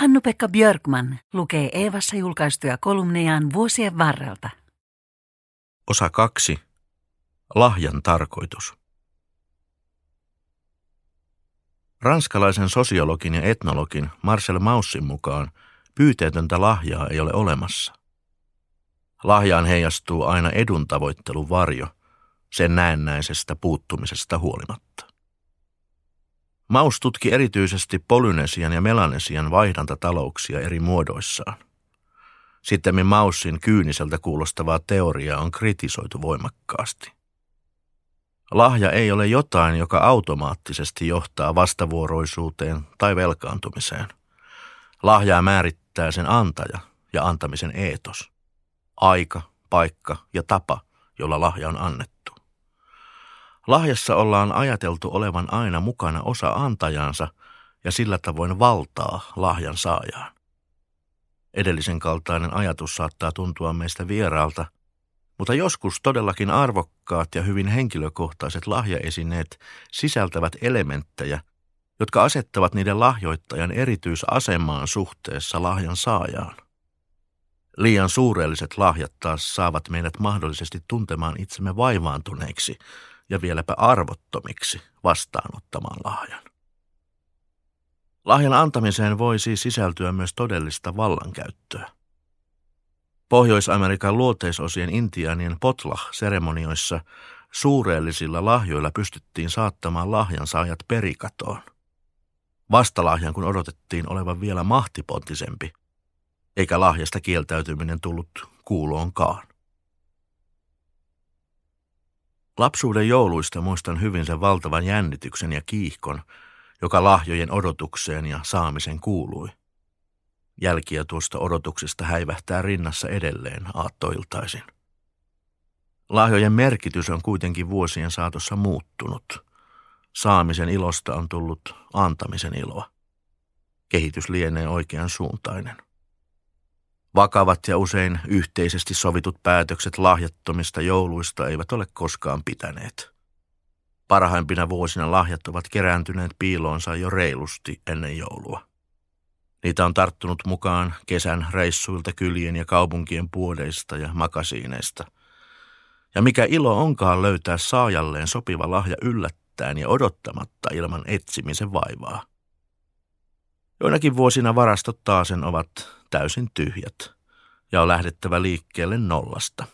Hannu-Pekka Björkman lukee Eevassa julkaistuja kolumnejaan vuosien varrelta. Osa kaksi. Lahjan tarkoitus. Ranskalaisen sosiologin ja etnologin Marcel Maussin mukaan pyyteetöntä lahjaa ei ole olemassa. Lahjaan heijastuu aina edun tavoittelun varjo, sen näennäisestä puuttumisesta huolimatta. Maus tutki erityisesti Polynesian ja Melanesian vaihdantatalouksia eri muodoissaan. Sitten Maussin kyyniseltä kuulostavaa teoriaa on kritisoitu voimakkaasti. Lahja ei ole jotain, joka automaattisesti johtaa vastavuoroisuuteen tai velkaantumiseen. Lahjaa määrittää sen antaja ja antamisen eetos. Aika, paikka ja tapa, jolla lahja on annettu. Lahjassa ollaan ajateltu olevan aina mukana osa antajansa ja sillä tavoin valtaa lahjan saajaan. Edellisen kaltainen ajatus saattaa tuntua meistä vieraalta, mutta joskus todellakin arvokkaat ja hyvin henkilökohtaiset lahjaesineet sisältävät elementtejä, jotka asettavat niiden lahjoittajan erityisasemaan suhteessa lahjan saajaan. Liian suurelliset lahjat taas saavat meidät mahdollisesti tuntemaan itsemme vaivaantuneiksi ja vieläpä arvottomiksi vastaanottamaan lahjan. Lahjan antamiseen voi siis sisältyä myös todellista vallankäyttöä. Pohjois-Amerikan luoteisosien intiaanien potlah-seremonioissa suureellisilla lahjoilla pystyttiin saattamaan lahjan saajat perikatoon. Vastalahjan kun odotettiin olevan vielä mahtipontisempi, eikä lahjasta kieltäytyminen tullut kuuloonkaan. Lapsuuden jouluista muistan hyvin sen valtavan jännityksen ja kiihkon, joka lahjojen odotukseen ja saamisen kuului. Jälkiä tuosta odotuksesta häivähtää rinnassa edelleen aattoiltaisin. Lahjojen merkitys on kuitenkin vuosien saatossa muuttunut. Saamisen ilosta on tullut antamisen iloa. Kehitys lienee oikean suuntainen. Vakavat ja usein yhteisesti sovitut päätökset lahjattomista jouluista eivät ole koskaan pitäneet. Parhaimpina vuosina lahjat ovat kerääntyneet piiloonsa jo reilusti ennen joulua. Niitä on tarttunut mukaan kesän reissuilta kylien ja kaupunkien puodeista ja makasiineista. Ja mikä ilo onkaan löytää saajalleen sopiva lahja yllättäen ja odottamatta ilman etsimisen vaivaa. Joinakin vuosina varastot taasen ovat täysin tyhjät ja on lähdettävä liikkeelle nollasta.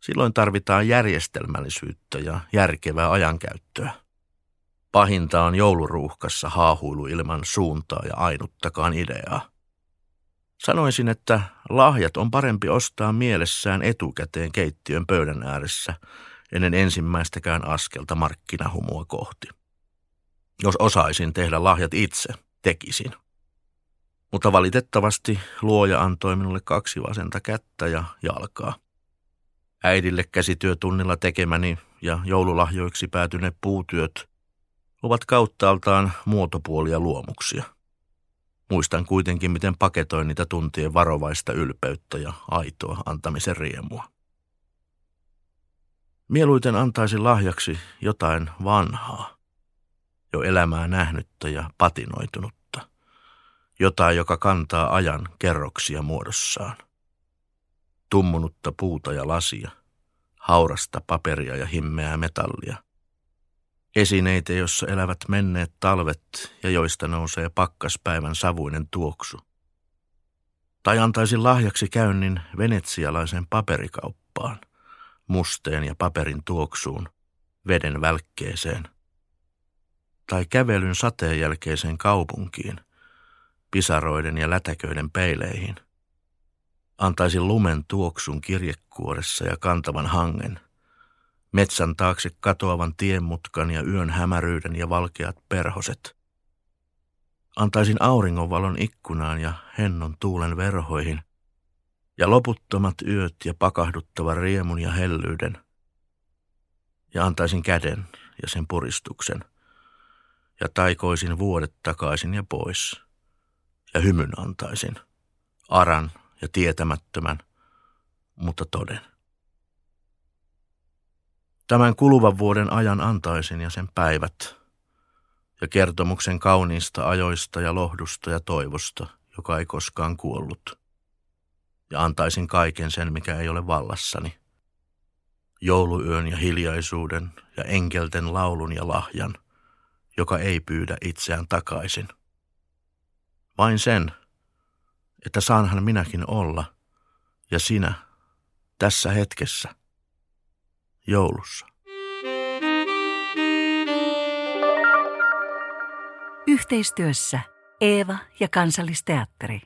Silloin tarvitaan järjestelmällisyyttä ja järkevää ajankäyttöä. Pahinta on jouluruuhkassa haahuilu ilman suuntaa ja ainuttakaan ideaa. Sanoisin, että lahjat on parempi ostaa mielessään etukäteen keittiön pöydän ääressä ennen ensimmäistäkään askelta markkinahumua kohti. Jos osaisin tehdä lahjat itse, tekisin. Mutta valitettavasti luoja antoi minulle kaksi vasenta kättä ja jalkaa. Äidille käsityötunnilla tekemäni ja joululahjoiksi päätyneet puutyöt ovat kauttaaltaan muotopuolia luomuksia. Muistan kuitenkin, miten paketoin niitä tuntien varovaista ylpeyttä ja aitoa antamisen riemua. Mieluiten antaisin lahjaksi jotain vanhaa, jo elämää nähnyttä ja patinoitunutta, jotain, joka kantaa ajan kerroksia muodossaan. Tummunutta puuta ja lasia, haurasta paperia ja himmeää metallia – Esineitä, jossa elävät menneet talvet ja joista nousee pakkaspäivän savuinen tuoksu. Tai antaisin lahjaksi käynnin venetsialaisen paperikauppaan, musteen ja paperin tuoksuun, veden välkkeeseen. Tai kävelyn sateen jälkeiseen kaupunkiin, pisaroiden ja lätäköiden peileihin. Antaisin lumen tuoksun kirjekuoressa ja kantavan hangen – metsän taakse katoavan tienmutkan ja yön hämäryyden ja valkeat perhoset. Antaisin auringonvalon ikkunaan ja hennon tuulen verhoihin, ja loputtomat yöt ja pakahduttava riemun ja hellyyden. Ja antaisin käden ja sen puristuksen, ja taikoisin vuodet takaisin ja pois, ja hymyn antaisin, aran ja tietämättömän, mutta toden. Tämän kuluvan vuoden ajan antaisin ja sen päivät, ja kertomuksen kauniista ajoista ja lohdusta ja toivosta, joka ei koskaan kuollut. Ja antaisin kaiken sen, mikä ei ole vallassani. Jouluyön ja hiljaisuuden ja enkelten laulun ja lahjan, joka ei pyydä itseään takaisin. Vain sen, että saanhan minäkin olla, ja sinä, tässä hetkessä, joulussa. Yhteistyössä Eeva ja Kansallisteatteri.